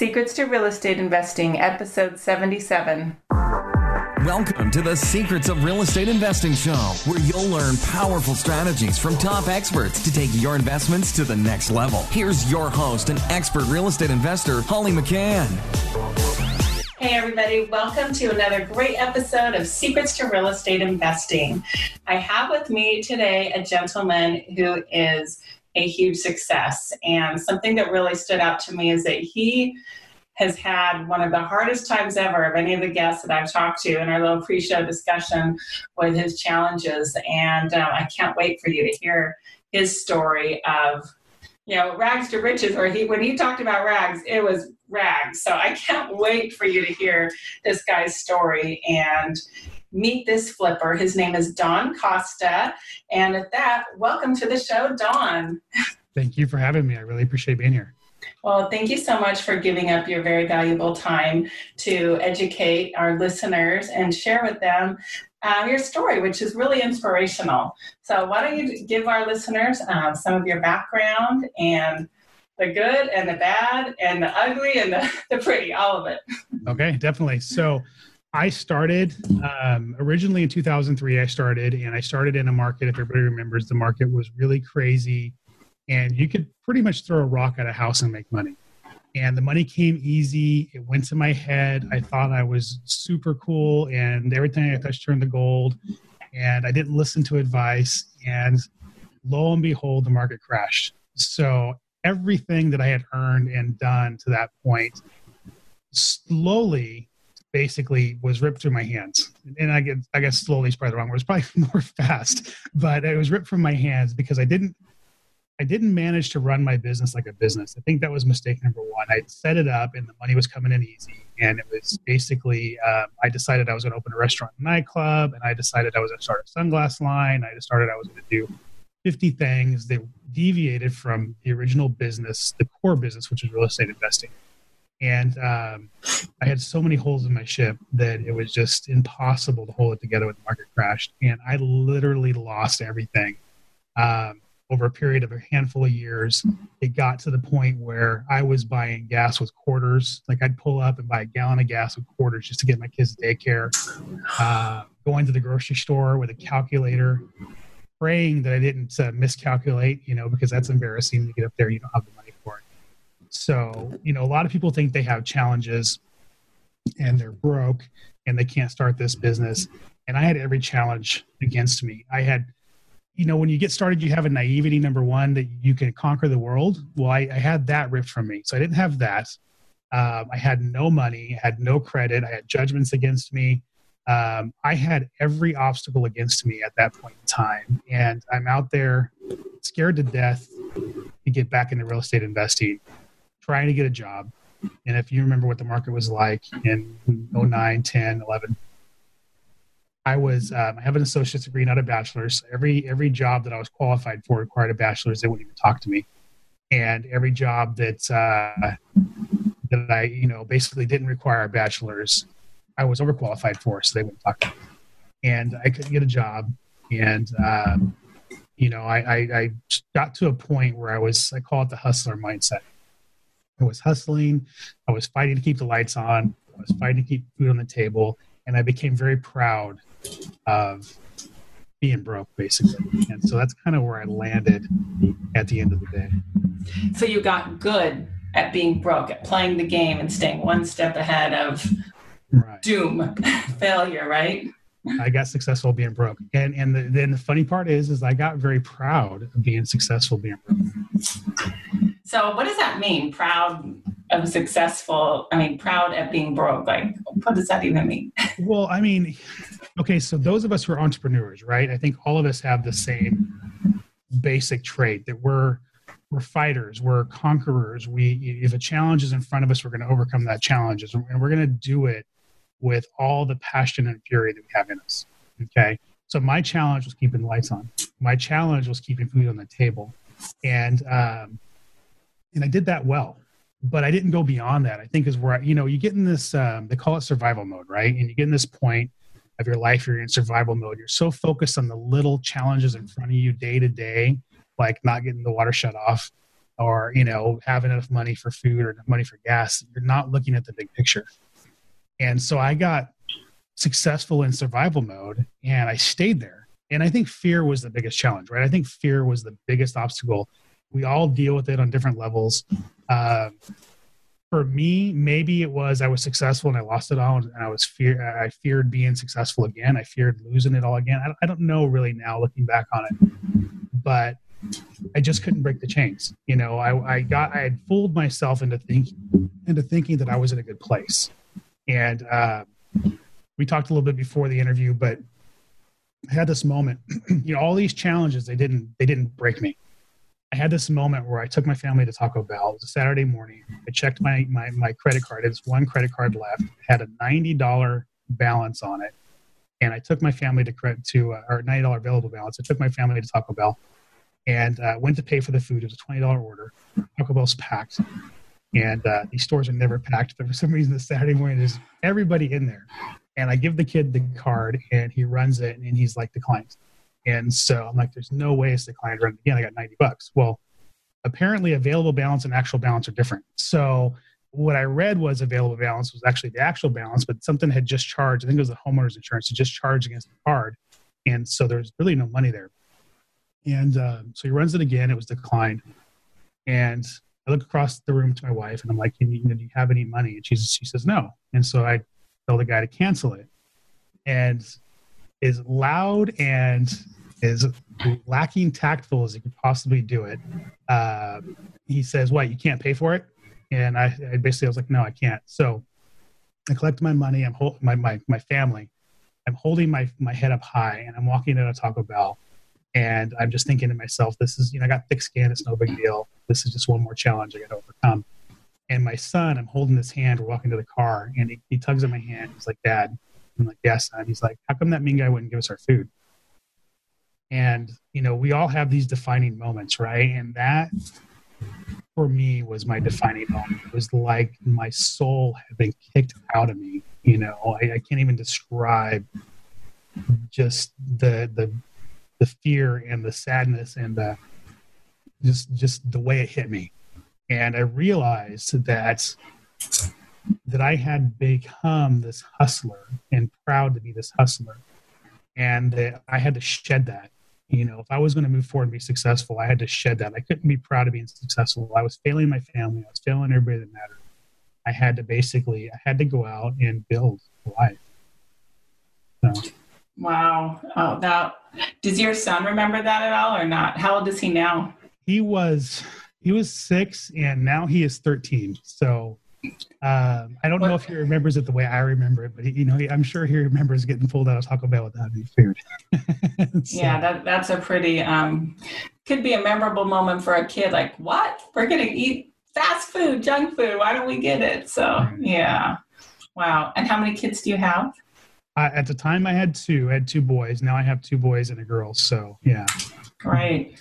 Secrets to Real Estate Investing, episode 77. Welcome to the Secrets of Real Estate Investing Show, where you'll learn powerful strategies from top experts to take your investments to the next level. Here's your host and expert real estate investor, Holly McCann. Hey, everybody, welcome to another great episode of Secrets to Real Estate Investing. I have with me today a gentleman who is a huge success. And something that really stood out to me is that he has had one of the hardest times ever of any of the guests that I've talked to in our little pre show discussion with his challenges. And um, I can't wait for you to hear his story of you know rags to riches or he when he talked about rags it was rags so i can't wait for you to hear this guy's story and meet this flipper his name is don costa and at that welcome to the show don thank you for having me i really appreciate being here well, thank you so much for giving up your very valuable time to educate our listeners and share with them uh, your story, which is really inspirational. So, why don't you give our listeners um, some of your background and the good and the bad and the ugly and the, the pretty, all of it. Okay, definitely. So, I started um, originally in 2003. I started, and I started in a market. If everybody remembers, the market was really crazy and you could pretty much throw a rock at a house and make money. And the money came easy. It went to my head. I thought I was super cool, and everything I touched turned to gold. And I didn't listen to advice. And lo and behold, the market crashed. So everything that I had earned and done to that point slowly basically was ripped through my hands. And I guess, I guess slowly is probably the wrong word. It's probably more fast, but it was ripped from my hands because I didn't I didn't manage to run my business like a business. I think that was mistake number one. I set it up and the money was coming in easy. And it was basically, um, I decided I was going to open a restaurant and nightclub. And I decided I was going to start a sunglass line. I decided I was going to do 50 things that deviated from the original business, the core business, which is real estate investing. And um, I had so many holes in my ship that it was just impossible to hold it together when the market crashed. And I literally lost everything. Um, over a period of a handful of years, it got to the point where I was buying gas with quarters. Like I'd pull up and buy a gallon of gas with quarters just to get my kids to daycare. Uh, going to the grocery store with a calculator, praying that I didn't uh, miscalculate, you know, because that's embarrassing to get up there. You don't have the. So, you know, a lot of people think they have challenges and they're broke and they can't start this business. And I had every challenge against me. I had you know, when you get started, you have a naivety, number one, that you can conquer the world. Well, I, I had that ripped from me. So I didn't have that. Um, I had no money, I had no credit, I had judgments against me. Um, I had every obstacle against me at that point in time. And I'm out there scared to death to get back into real estate investing, trying to get a job. And if you remember what the market was like in 09, 10, 11, I was um, I have an associate's degree, not a bachelor's. Every every job that I was qualified for required a bachelor's. They wouldn't even talk to me, and every job that uh, that I you know basically didn't require a bachelor's, I was overqualified for, so they wouldn't talk to me. And I couldn't get a job, and um, you know I, I I got to a point where I was I call it the hustler mindset. I was hustling, I was fighting to keep the lights on, I was fighting to keep food on the table, and I became very proud of being broke basically. And so that's kind of where i landed at the end of the day. So you got good at being broke at playing the game and staying one step ahead of right. doom failure right? I got successful being broke. And and the, then the funny part is is i got very proud of being successful being broke so what does that mean? Proud of successful i mean proud at being broke like what does that even mean? Well i mean okay so those of us who are entrepreneurs right i think all of us have the same basic trait that we're we're fighters we're conquerors. We if a challenge is in front of us we're going to overcome that challenge and we're going to do it with all the passion and fury that we have in us okay? So my challenge was keeping lights on. My challenge was keeping food on the table. And um and i did that well but I didn't go beyond that. I think is where you know you get in this um, they call it survival mode, right? And you get in this point of your life you're in survival mode. You're so focused on the little challenges in front of you day to day, like not getting the water shut off, or you know have enough money for food or money for gas you're not looking at the big picture and so i got successful in survival mode and i stayed there and i think fear was the biggest challenge right i think fear was the biggest obstacle we all deal with it on different levels um, for me maybe it was i was successful and i lost it all and i was fear i feared being successful again i feared losing it all again i, I don't know really now looking back on it but I just couldn't break the chains. You know, I, I got I had fooled myself into thinking into thinking that I was in a good place. And uh, we talked a little bit before the interview, but I had this moment. you know, all these challenges they didn't they didn't break me. I had this moment where I took my family to Taco Bell. It was a Saturday morning. I checked my my, my credit card. It's one credit card left. It had a ninety dollar balance on it, and I took my family to credit to uh, or ninety dollar available balance. I took my family to Taco Bell and uh, went to pay for the food. It was a twenty dollar order. Taco Bell's packed, and uh, these stores are never packed. But for some reason, the Saturday morning there's everybody in there, and I give the kid the card, and he runs it, and he's like declined. And so I'm like, there's no way it's declined. Run again. I got ninety bucks. Well, apparently available balance and actual balance are different. So what I read was available balance was actually the actual balance, but something had just charged. I think it was the homeowner's insurance to just charge against the card, and so there's really no money there. And uh, so he runs it again. It was declined. And I look across the room to my wife and I'm like, you, do you have any money? And she, she says, no. And so I tell the guy to cancel it. And as loud and as lacking tactful as he could possibly do it, uh, he says, what, you can't pay for it? And I, I, basically, I was like, no, I can't. So I collect my money. I'm holding my, my, my family. I'm holding my, my head up high and I'm walking into a Taco Bell and I'm just thinking to myself, this is, you know, I got thick skin. It's no big deal. This is just one more challenge I got to overcome. And my son, I'm holding his hand. We're walking to the car and he, he tugs at my hand. He's like, Dad. I'm like, Yes, And He's like, How come that mean guy wouldn't give us our food? And, you know, we all have these defining moments, right? And that for me was my defining moment. It was like my soul had been kicked out of me. You know, I, I can't even describe just the the the fear and the sadness and the just just the way it hit me and i realized that that i had become this hustler and proud to be this hustler and that i had to shed that you know if i was going to move forward and be successful i had to shed that i couldn't be proud of being successful i was failing my family i was failing everybody that mattered i had to basically i had to go out and build a life so. Wow. Oh, now, does your son remember that at all or not? How old is he now? He was he was six, and now he is thirteen. So um, I don't know if he remembers it the way I remember it, but he, you know, he, I'm sure he remembers getting pulled out of Taco Bell without any food. so. Yeah, that, that's a pretty um, could be a memorable moment for a kid. Like, what? We're gonna eat fast food, junk food. Why don't we get it? So yeah, wow. And how many kids do you have? at the time I had two. I had two boys. Now I have two boys and a girl. So yeah. Great.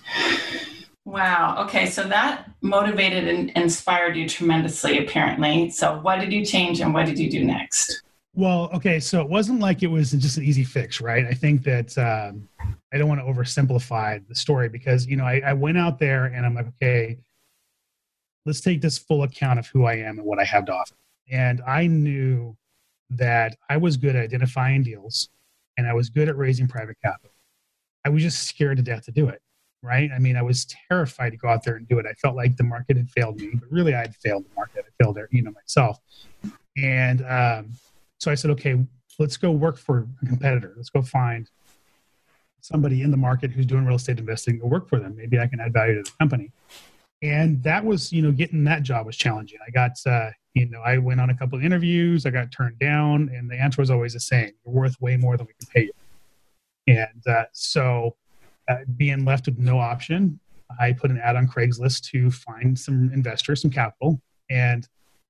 Wow. Okay. So that motivated and inspired you tremendously, apparently. So what did you change and what did you do next? Well, okay. So it wasn't like it was just an easy fix, right? I think that um, I don't want to oversimplify the story because, you know, I, I went out there and I'm like, okay, let's take this full account of who I am and what I have to offer. And I knew that I was good at identifying deals and I was good at raising private capital. I was just scared to death to do it, right? I mean, I was terrified to go out there and do it. I felt like the market had failed me, but really I had failed the market. I failed you know, myself. And um, so I said, okay, let's go work for a competitor. Let's go find somebody in the market who's doing real estate investing, go work for them. Maybe I can add value to the company. And that was, you know, getting that job was challenging. I got, uh, you know, I went on a couple of interviews, I got turned down, and the answer was always the same you're worth way more than we can pay you. And uh, so, Uh, being left with no option, I put an ad on Craigslist to find some investors, some capital. And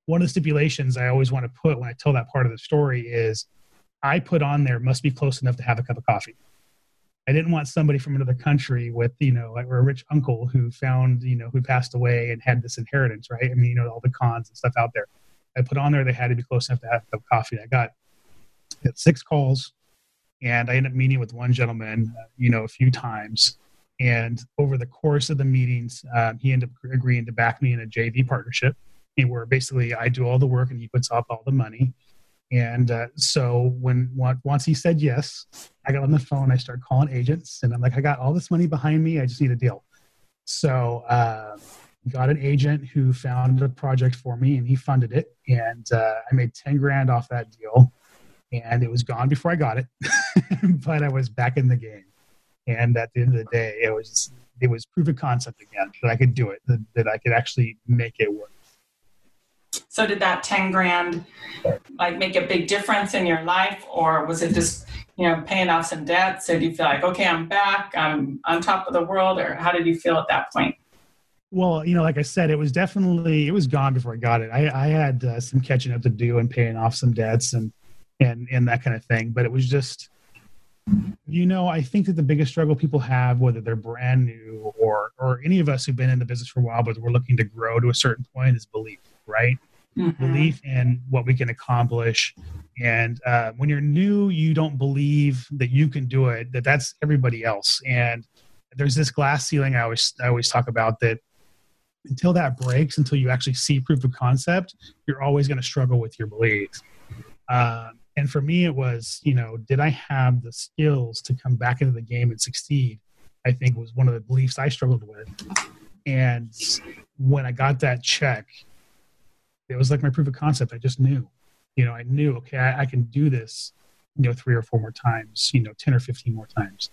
one of the stipulations I always want to put when I tell that part of the story is I put on there must be close enough to have a cup of coffee. I didn't want somebody from another country with, you know, like a rich uncle who found, you know, who passed away and had this inheritance, right? I mean, you know, all the cons and stuff out there. I put on there they had to be close enough to have a cup of coffee. I got, got six calls and I ended up meeting with one gentleman, uh, you know, a few times. And over the course of the meetings, um, he ended up agreeing to back me in a JV partnership, where basically I do all the work and he puts up all the money. And uh, so when once he said yes, I got on the phone. I started calling agents, and I'm like, I got all this money behind me. I just need a deal. So uh, got an agent who found a project for me, and he funded it. And uh, I made ten grand off that deal, and it was gone before I got it, but I was back in the game. And at the end of the day, it was it was proof of concept again that I could do it, that, that I could actually make it work. So did that 10 grand like make a big difference in your life or was it just, you know, paying off some debt? So do you feel like, okay, I'm back, I'm on top of the world or how did you feel at that point? Well, you know, like I said, it was definitely, it was gone before I got it. I, I had uh, some catching up to do and paying off some debts and, and, and that kind of thing. But it was just, you know, I think that the biggest struggle people have, whether they're brand new or, or any of us who've been in the business for a while, but we're looking to grow to a certain point is belief, right? mm-hmm. belief in what we can accomplish. And uh, when you're new, you don't believe that you can do it. That that's everybody else. And there's this glass ceiling I always I always talk about that until that breaks, until you actually see proof of concept, you're always going to struggle with your beliefs. Um, and for me, it was, you know, did I have the skills to come back into the game and succeed? I think was one of the beliefs I struggled with. And when I got that check, it was like my proof of concept. I just knew, you know, I knew, okay, I, I can do this, you know, three or four more times, you know, 10 or 15 more times.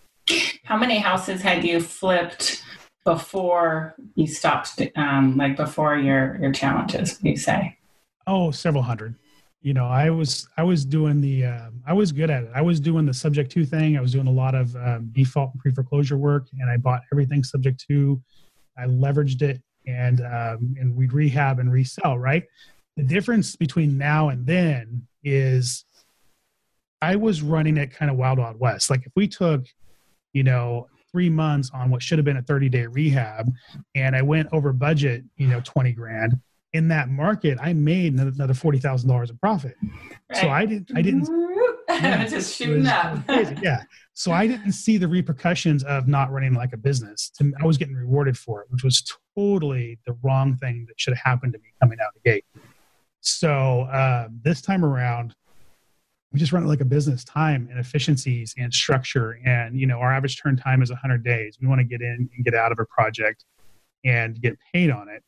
How many houses had you flipped before you stopped, um, like before your, your challenges, you say? Oh, several hundred. You know, I was, I was doing the, uh, I was good at it. I was doing the subject to thing. I was doing a lot of um, default pre-foreclosure work and I bought everything subject to. I leveraged it and um, and we'd rehab and resell. Right. The difference between now and then is I was running it kind of wild wild west. Like if we took, you know, three months on what should have been a 30 day rehab, and I went over budget, you know, 20 grand. In that market, I made another forty thousand dollars in profit. Right. So I didn't. I didn't. Yeah, just shooting up. yeah. So I didn't see the repercussions of not running like a business. I was getting rewarded for it, which was totally the wrong thing that should have happened to me coming out of the gate. So uh, this time around, we just run it like a business time and efficiencies and structure. And you know, our average turn time is 100 days. We want to get in and get out of a project and get paid on it.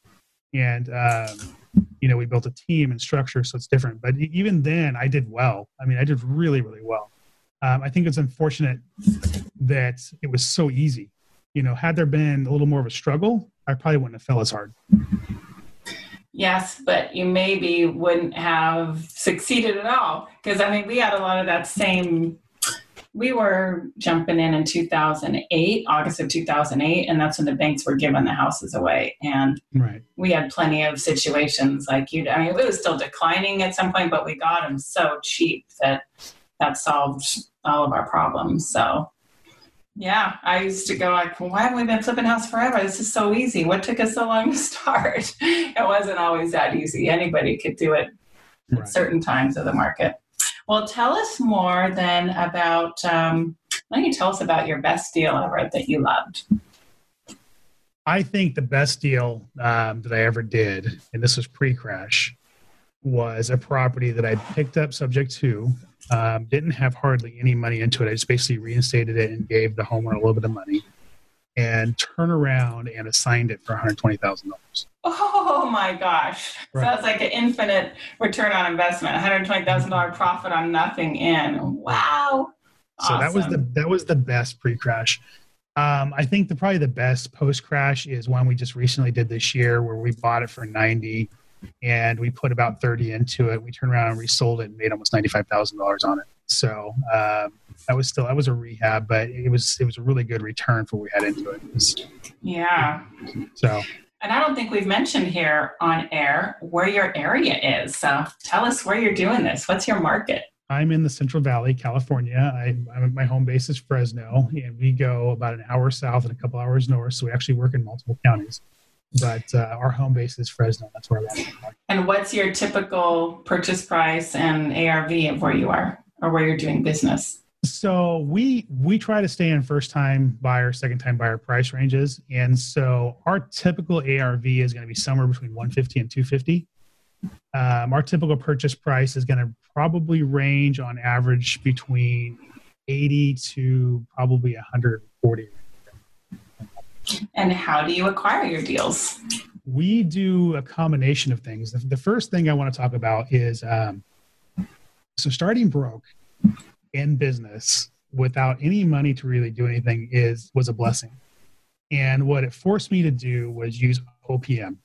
And um, you know, we built a team and structure, so it's different. But even then, I did well. I mean, I did really, really well. Um, I think it's unfortunate that it was so easy. You know, had there been a little more of a struggle, I probably wouldn't have fell as hard. Yes, but you maybe wouldn't have succeeded at all. Because I mean, we had a lot of that same. We were jumping in in 2008, August of 2008, and that's when the banks were giving the houses away. And right. we had plenty of situations like you. I mean, it was still declining at some point, but we got them so cheap that that solved all of our problems. So, yeah, I used to go like, why haven't we been flipping house forever? This is so easy. What took us so long to start? it wasn't always that easy. Anybody could do it right. at certain times of the market. Well, tell us more then about. Um, why don't you tell us about your best deal ever that you loved? I think the best deal um, that I ever did, and this was pre-crash, was a property that I picked up subject to um, didn't have hardly any money into it. I just basically reinstated it and gave the homeowner a little bit of money and turn around and assigned it for $120,000. Oh my gosh. Right. So that's like an infinite return on investment, $120,000 profit on nothing in. Wow. So awesome. that was the that was the best pre-crash. Um, I think the probably the best post-crash is one we just recently did this year where we bought it for 90 and we put about 30 into it. We turned around and resold it and made almost $95,000 on it. So um, that was still that was a rehab, but it was it was a really good return for what we had into it. yeah. So. And I don't think we've mentioned here on air where your area is. So tell us where you're doing this. What's your market? I'm in the Central Valley, California. I, I'm, my home base is Fresno, and we go about an hour south and a couple hours north. So we actually work in multiple counties but uh, our home base is Fresno. That's where we're at. And what's your typical purchase price and ARV of where you are or where you're doing business? So we we try to stay in first time buyer, second time buyer price ranges, and so our typical ARV is going to be somewhere between 150 and 250. Um, our typical purchase price is going to probably range on average between 80 to probably 140. And how do you acquire your deals? We do a combination of things. The, the first thing I want to talk about is um, so starting broke in business without any money to really do anything is was a blessing. And what it forced me to do was use OPM.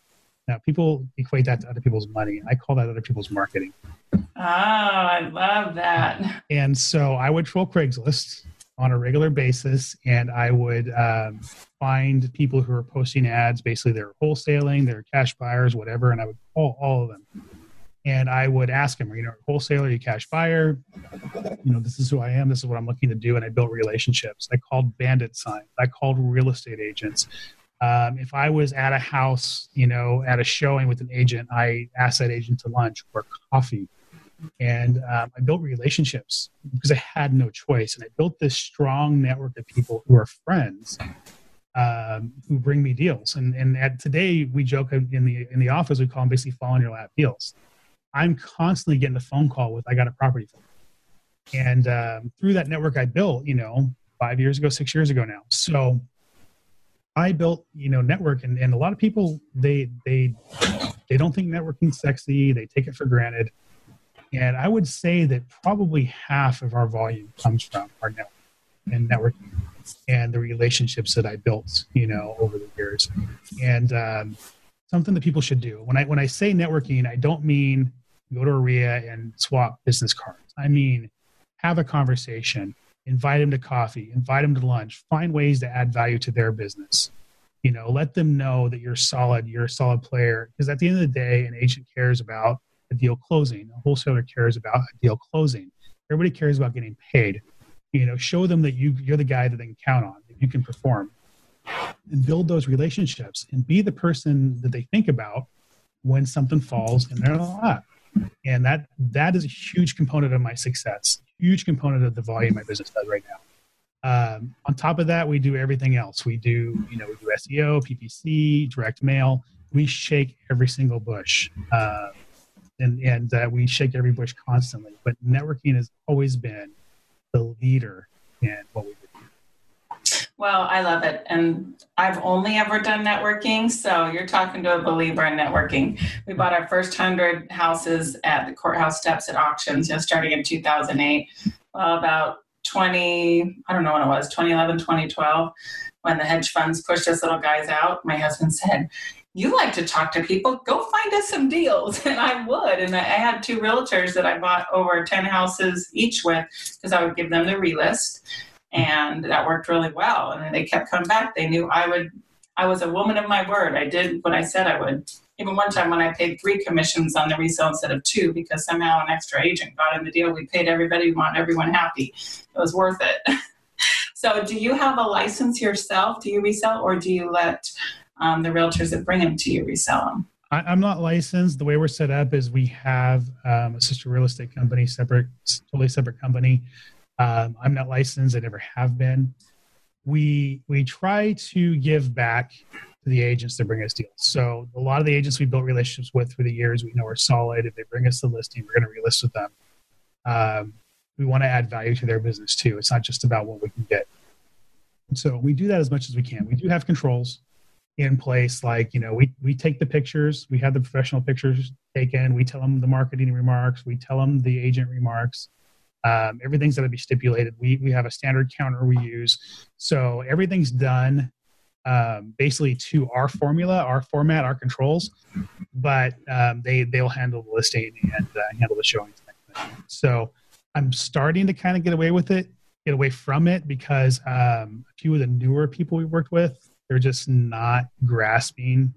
Now, people equate that to other people's money. I call that other people's marketing. Oh, I love that. And so I would troll Craigslist on a regular basis, and I would um, find people who are posting ads. Basically, they're wholesaling, they're cash buyers, whatever, and I would call all of them and I would ask him, you know, wholesaler, you cash buyer, you know, this is who I am, this is what I'm looking to do, and I built relationships. I called bandit signs, I called real estate agents. Um, if I was at a house, you know, at a showing with an agent, I asked that agent to lunch or coffee, and um, I built relationships because I had no choice, and I built this strong network of people who are friends. Um, who bring me deals, and and at, today we joke in the in the office we call them basically fall in your lap deals I'm constantly getting a phone call with, I got a property for. And um, through that network I built, you know, five years ago, six years ago now. So I built, you know, network and, and a lot of people, they, they, they don't think networking sexy. They take it for granted. And I would say that probably half of our volume comes from our network and networking and the relationships that I built, you know, over the years. And um, something that people should do. When I when I say networking, I don't mean go to a REIA and swap business cards. I mean, have a conversation, invite them to coffee, invite them to lunch, find ways to add value to their business. You know, let them know that you're solid, you're a solid player. Because at the end of the day, an agent cares about a deal closing, a wholesaler cares about a deal closing. Everybody cares about getting paid. You know, show them that you you're the guy that they can count on, that you can perform. And build those relationships and be the person that they think about when something falls in their lap and that that is a huge component of my success huge component of the volume my business does right now um, on top of that we do everything else we do you know we do seo ppc direct mail we shake every single bush uh, and and uh, we shake every bush constantly but networking has always been the leader in what we do well, I love it. And I've only ever done networking. So you're talking to a believer in networking. We bought our first 100 houses at the courthouse steps at auctions, you know, starting in 2008. Well, about 20, I don't know when it was, 2011, 2012, when the hedge funds pushed us little guys out, my husband said, you like to talk to people, go find us some deals. And I would. And I had two realtors that I bought over 10 houses each with because I would give them the relist and that worked really well. And they kept coming back. They knew I would. I was a woman of my word. I did what I said I would. Even one time when I paid three commissions on the resale instead of two because somehow an extra agent got in the deal, we paid everybody. We want everyone happy. It was worth it. so, do you have a license yourself? Do you resell, or do you let um, the realtors that bring them to you resell them? I, am not licensed. The way we're set up is we have um, a sister real estate company, separate, totally separate company um, I'm not licensed. I never have been. We we try to give back to the agents that bring us deals. So a lot of the agents we built relationships with through the years, we know are solid. If they bring us the listing, we're going to relist with them. Um, we want to add value to their business too. It's not just about what we can get. So we do that as much as we can. We do have controls in place, like you know, we we take the pictures, we have the professional pictures taken, we tell them the marketing remarks, we tell them the agent remarks um, everything's going to be stipulated. We we have a standard counter we use, so everything's done um, basically to our formula, our format, our controls. But um, they they'll handle the listing and uh, handle the showings. So I'm starting to kind of get away with it, get away from it because um, a few of the newer people we worked with, they're just not grasping,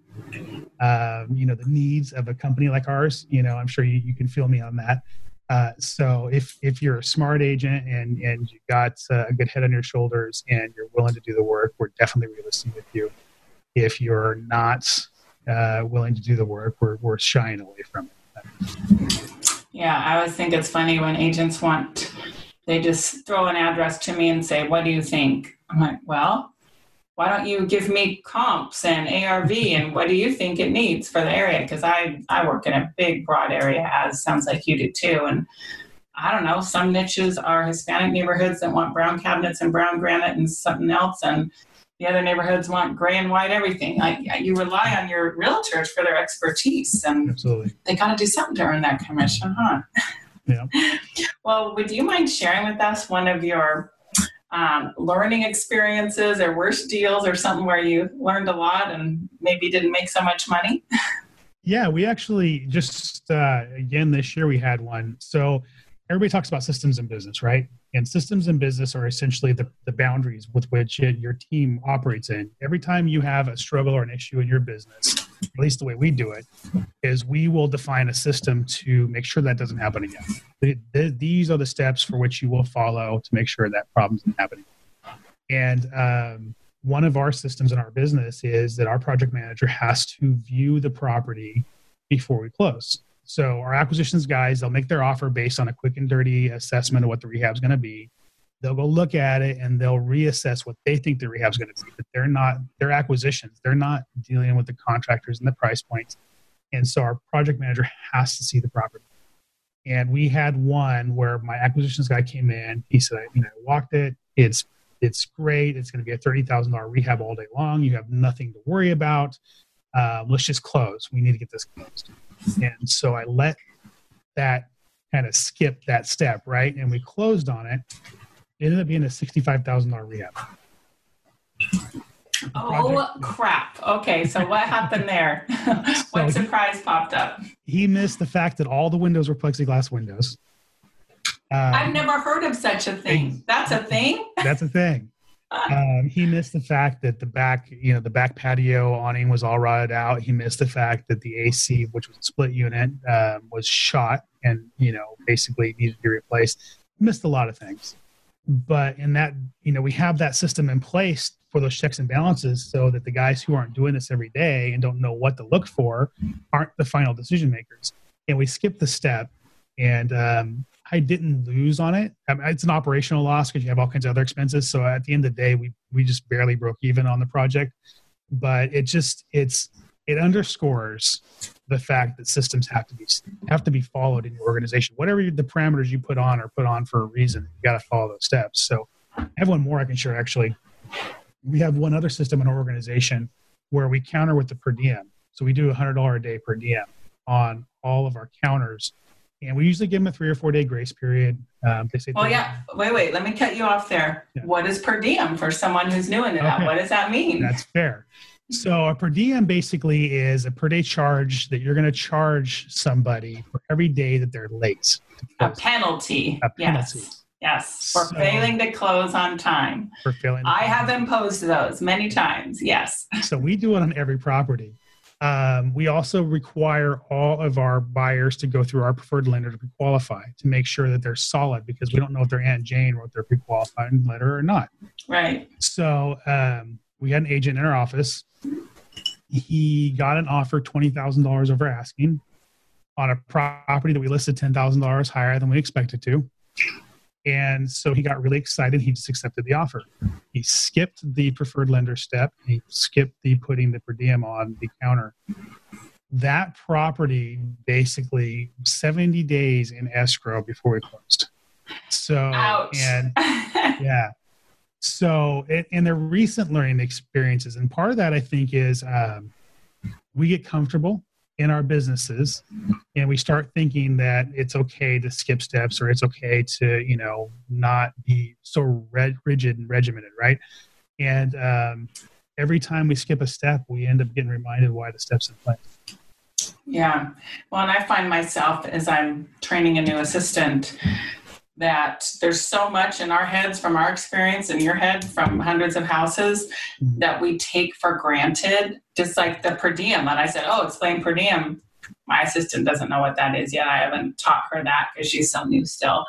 um, you know, the needs of a company like ours. You know, I'm sure you, you can feel me on that. Uh, so if if you're a smart agent and and you got uh, a good head on your shoulders and you're willing to do the work, we're definitely realistic with you. If you're not uh, willing to do the work, we're we're shying away from it. Yeah, I always think it's funny when agents want they just throw an address to me and say, What do you think? I'm like, Well, why don't you give me comps and ARV and what do you think it needs for the area? Because I, I work in a big, broad area, as sounds like you do too. And I don't know, some niches are Hispanic neighborhoods that want brown cabinets and brown granite and something else. And the other neighborhoods want gray and white everything. Like uh, you rely on your realtors for their expertise, and Absolutely. they got to do something to earn that commission, huh? Yeah. well, would you mind sharing with us one of your um, learning experiences or worst deals or something where you learned a lot and maybe didn't make so much money? Yeah, we actually just uh, again this year we had one. So everybody talks about systems in business, right? And systems in business are essentially the, the boundaries with which it, your team operates in. Every time you have a struggle or an issue in your business, at least the way we do it, is we will define a system to make sure that doesn't happen again. The, the, these are the steps for which you will follow to make sure that problem doesn't happen. And um, one of our systems in our business is that our project manager has to view the property before we close. So our acquisitions guys, they'll make their offer based on a quick and dirty assessment of what the rehab's going to be. They'll go look at it and they'll reassess what they think the rehab's going to be. But they're not their acquisitions. They're not dealing with the contractors and the price points. And so our project manager has to see the property. And we had one where my acquisitions guy came in. He said, you know, I walked it. It's it's great. It's going to be a thirty thousand dollar rehab all day long. You have nothing to worry about. Uh, let's just close. We need to get this closed. And so I let that kind of skip that step, right? And we closed on it. It ended up being a sixty-five thousand dollar rehab. Oh crap! Okay, so what happened there? what So- surprise popped up? He missed the fact that all the windows were plexiglass windows. Um, I've never heard of such a thing. That's a thing. That's a thing. Um, he missed the fact that the back, you know, the back patio awning was all rotted out. He missed the fact that the AC, which was a split unit, um, was shot and you know basically needed to be replaced. Missed a lot of things, but in that, you know, we have that system in place for those checks and balances, so that the guys who aren't doing this every day and don't know what to look for aren't the final decision makers. And we skip the step, and um, I didn't lose on it. I mean, it's an operational loss because you have all kinds of other expenses. So at the end of the day, we we just barely broke even on the project. But it just it's it underscores the fact that systems have to be have to be followed in your organization. Whatever the parameters you put on are put on for a reason. You got to follow those steps. So I have one more I can share. Actually, we have one other system in our organization where we counter with the per diem. So we do a hundred dollar a day per diem on all of our counters and we usually give them a three or four day grace period. Um, they say, Well, yeah. Wait, wait. Let me cut you off there. Yeah. What is per diem for someone who's new into that? Okay. What does that mean? that's fair. So a per diem basically is a per day charge that you're going to charge somebody for every day that they're late. a penalty. A penalty. Yes. Yes. For So- failing to close on time. for failing. I have imposed those many times. Yes. So we do it on every property. Um, we also require all of our buyers to go through our preferred lender to pre-qualify to make sure that they're solid because we don't know if their Aunt Jane wrote their pre-qualifying letter or not. Right. So um, we had an agent in our office. He got an offer twenty thousand dollars over asking on a property that we listed ten thousand dollars higher than we expected to. And so he got really excited. He just accepted the offer. He skipped the preferred lender step. He skipped the putting the per diem on the counter. That property basically 70 days in escrow before we closed. So, Ouch. and yeah. So, and, and their recent learning experiences, and part of that I think is um, we get comfortable in our businesses, and we start thinking that it's okay to skip steps or it's okay to you know not be so red, rigid and regimented, right? And um, every time we skip a step, we end up getting reminded why the steps in place. Yeah. Well, and I find myself as I'm training a new assistant that there's so much in our heads from our experience in your head from hundreds of houses Mhm. that we take for granted, just like the per diem. And I said, Oh, explain per diem. My assistant doesn't know what that is yet. I haven't taught her that because she's so new still.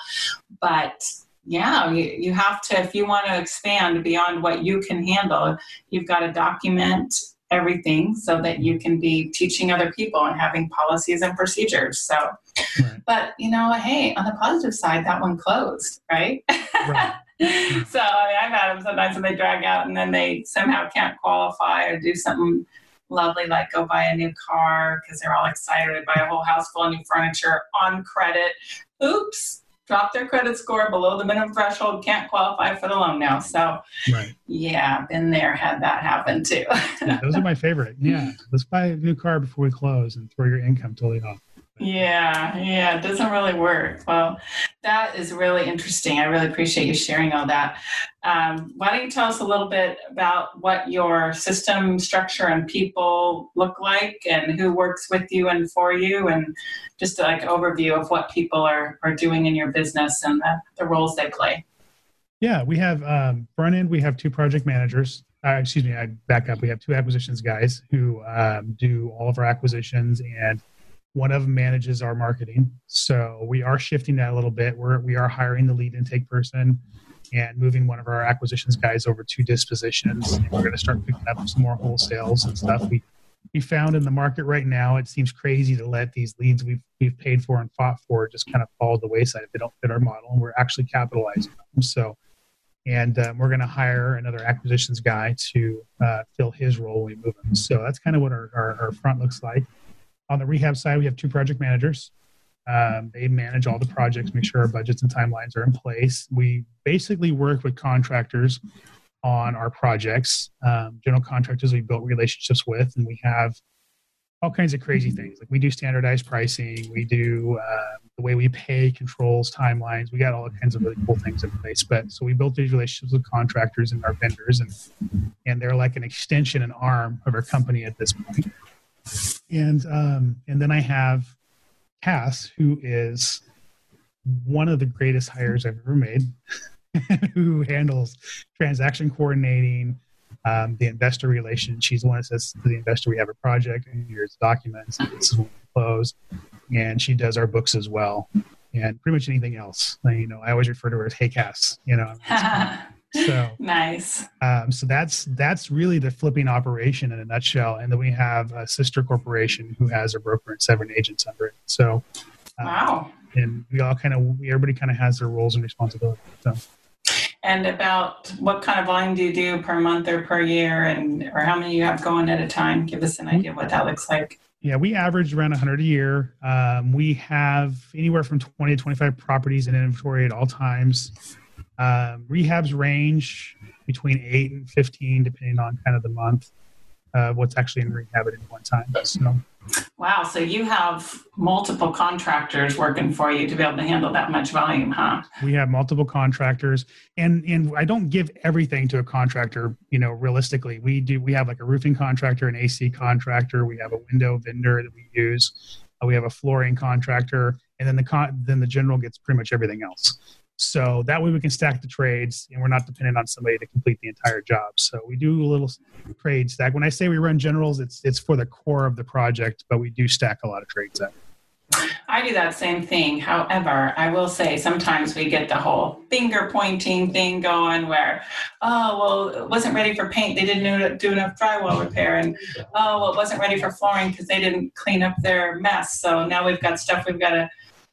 But yeah, you, you have to, if you want to expand beyond what you can handle, you've got to document everything so that you can be teaching other people and having policies and procedures. So, right. but you know, hey, on the positive side, that one closed, right? right. so I mean, I've had them sometimes when they drag out and then they somehow can't qualify or do something lovely like go buy a new car because they're all excited to buy a whole house full of new furniture on credit. Oops, drop their credit score below the minimum threshold, can't qualify for the loan now. So, right. yeah, been there, had that happen too. yeah, those are my favorite. Yeah, let's buy a new car before we close and throw your income totally off. Yeah, yeah, it doesn't really work. Well, that is really interesting. I really appreciate you sharing all that. Um, why don't you tell us a little bit about what your system structure and people look like and who works with you and for you and just like overview of what people are, are doing in your business and the, the roles they play. Yeah, we have um, front end, we have two project managers. Uh, excuse me, I back up. We have two acquisitions guys who um, do all of our acquisitions and one of them manages our marketing. So we are shifting that a little bit. We're we are hiring the lead intake person and moving one of our acquisitions guys over to dispositions. We're going to start picking up some more wholesales and stuff. We we found in the market right now, it seems crazy to let these leads we've we've paid for and fought for just kind of fall to the wayside if they don't fit our model, and we're actually capitalizing them. So, and um, we're going to hire another acquisitions guy to uh, fill his role when we move him. So that's kind of what our, our, our front looks like. On the rehab side, we have two project managers. Um, they manage all the projects, make sure our budgets and timelines are in place. We basically work with contractors on our projects, um, general contractors we built relationships with, and we have all kinds of crazy things. Like we do standardized pricing, we do uh, the way we pay controls, timelines. We got all kinds of really cool things in place. But so we built these relationships with contractors and our vendors, and and they're like an extension and arm of our company at this point and um, and then I have Cass, who is one of the greatest hires I've ever made, who handles transaction coordinating, um, the investor relation. She's the one that says to the investor, "We have a project, and here's documents. This is when we close," and she does our books as well, and pretty much anything else. You know, I always refer to her as "Hey Cass." You know. So nice. Um, so that's that's really the flipping operation in a nutshell. And then we have a sister corporation who has a broker and seven agents under it. So um, wow. And we all kind of everybody kind of has their roles and responsibilities. So. And about what kind of volume do you do per month or per year, and or how many you have going at a time? Give us an idea of what that looks like. Yeah, we average around 100 a year. Um, we have anywhere from 20 to 25 properties in inventory at all times. Um, rehabs range between eight and 15, depending on kind of the month, uh, what's actually in rehab at any one time. So, wow. So you have multiple contractors working for you to be able to handle that much volume, huh? We have multiple contractors, and and I don't give everything to a contractor. You know, realistically, we do. We have like a roofing contractor, an AC contractor. We have a window vendor that we use. Uh, we have a flooring contractor, and then the con- then the general gets pretty much everything else. So that way we can stack the trades and we're not dependent on somebody to complete the entire job. So we do a little trade stack. When I say we run generals, it's it's for the core of the project, but we do stack a lot of trades out. I do that same thing. However, I will say sometimes we get the whole finger pointing thing going where, oh, well, it wasn't ready for paint. They didn't do enough drywall repair. And, oh, well, it wasn't ready for flooring because they didn't clean up their mess. So now we've got stuff we've got to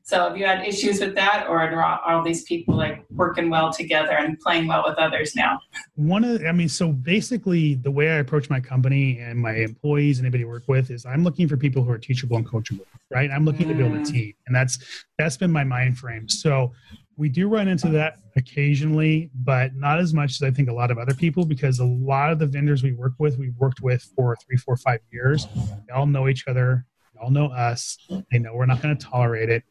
so have you had issues with that, or are all these people like working well together and playing well with others now? One of, I mean, so basically, the way I approach my company and my employees and anybody I work with is I'm looking for people who are teachable and coachable, right? I'm looking mm. to build a mm. team, and that's that's been my mind frame. So we do run into that occasionally, but not as much as I think a lot of other people because a lot of the vendors we work with, we've worked with for three, four, five years. They all know each other. They all know us. They know we're not going to tolerate it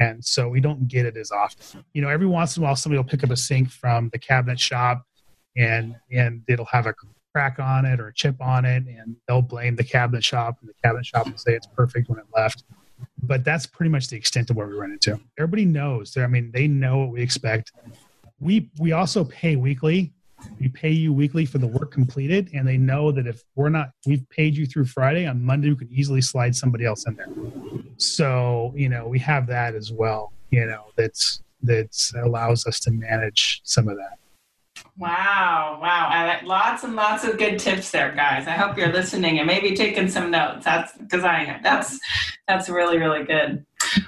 and so we don't get it as often. You know, every once in a while, somebody will pick up a sink from the cabinet shop, and and it'll have a crack on it or a chip on it, and they'll blame the cabinet shop, and the cabinet shop will say it's perfect when it left. But that's pretty much the extent of what we run into. Everybody knows. I mean, they know what we expect. We we also pay weekly, we pay you weekly for the work completed and they know that if we're not we've paid you through friday on monday we could easily slide somebody else in there so you know we have that as well you know that's that allows us to manage some of that Wow, wow. I, lots and lots of good tips there, guys. I hope you're listening and maybe taking some notes. That's because I am. That's that's really, really good.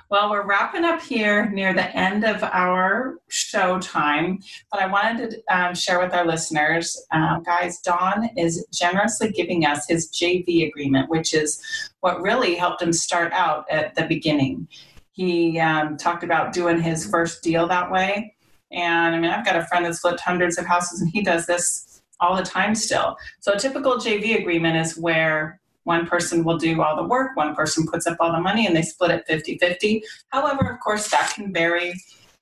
Well, we're wrapping up here near the end of our show time, but I wanted to um, share with our listeners, uh, guys, Don is generously giving us his JV agreement, which is what really helped him start out at the beginning. He um, talked about doing his first deal that way and I mean, I've got a friend that's flipped hundreds of houses and he does this all the time still. So a typical JV agreement is where one person will do all the work, one person puts up all the money, and they split it 50 50. However, of course, that can vary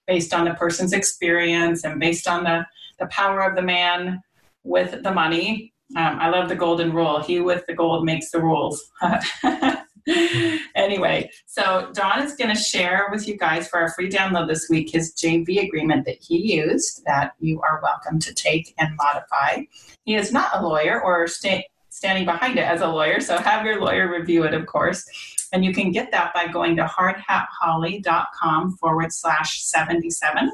based on the person's experience and based on the, the power of the man with the money. Um, I love the golden rule he with the gold makes the rules. anyway, so Don is going to share with you guys for our free download this week his JV agreement that he used that you are welcome to take and modify. He is not a lawyer or sta- standing behind it as a lawyer, so have your lawyer review it, of course. And you can get that by going to hardhatholly.com forward slash 77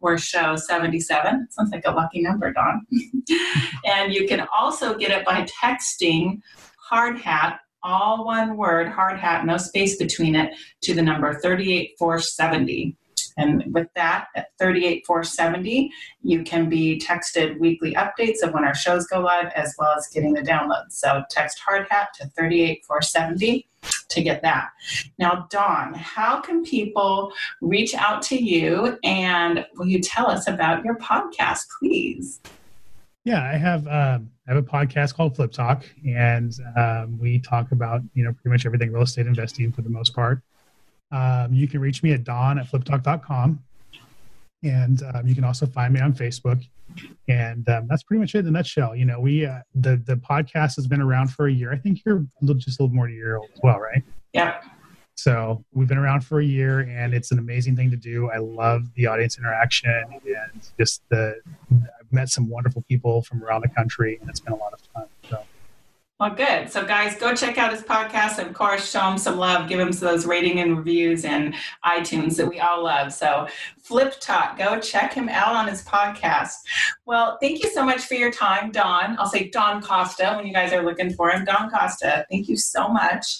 or show 77. Sounds like a lucky number, Don. and you can also get it by texting hard hat all one word, hard hat, no space between it, to the number 38470. And with that, at 38470, you can be texted weekly updates of when our shows go live as well as getting the downloads. So text hard hat to 38470 to get that. Now, Don, how can people reach out to you and will you tell us about your podcast, please? Yeah, I have um, I have a podcast called Flip Talk, and um, we talk about you know pretty much everything real estate investing for the most part. Um, you can reach me at don at fliptalk.com, and um, you can also find me on Facebook. And um, that's pretty much it in a nutshell. You know, we uh, the the podcast has been around for a year. I think you're just a little more than a year old as well, right? Yeah. So we've been around for a year, and it's an amazing thing to do. I love the audience interaction and just the I've met some wonderful people from around the country, and it's been a lot of fun. So. Well, good. So, guys, go check out his podcast. And of course, show him some love. Give him some those rating and reviews and iTunes that we all love. So, Flip Talk, go check him out on his podcast. Well, thank you so much for your time, Don. I'll say Don Costa when you guys are looking for him. Don Costa, thank you so much.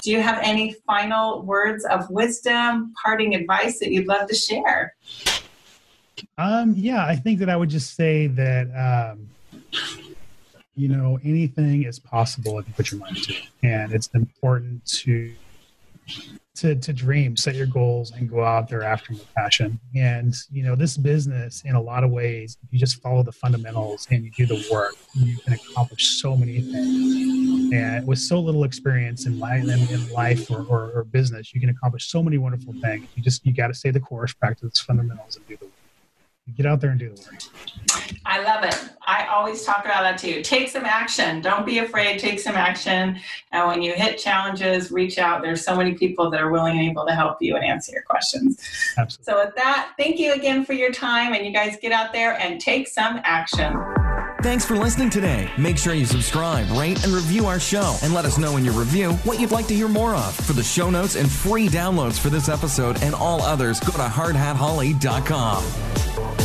Do you have any final words of wisdom, parting advice that you'd love to share? Um, yeah, I think that I would just say that um, you know anything is possible if you put your mind to it, and it's important to to to dream, set your goals, and go out there after with passion. And you know this business, in a lot of ways, if you just follow the fundamentals and you do the work, you can accomplish so many things. And with so little experience in life, in, in life or, or, or business, you can accomplish so many wonderful things. You just you got to stay the course, practice fundamentals, and do the work get out there and do the work. I love it. I always talk about that too. Take some action. Don't be afraid. Take some action. And when you hit challenges, reach out. There's so many people that are willing and able to help you and answer your questions. Absolutely. So with that, thank you again for your time. And you guys get out there and take some action. Thanks for listening today. Make sure you subscribe, rate, and review our show. And let us know in your review what you'd like to hear more of. For the show notes and free downloads for this episode and all others, go to hardhatholly.com.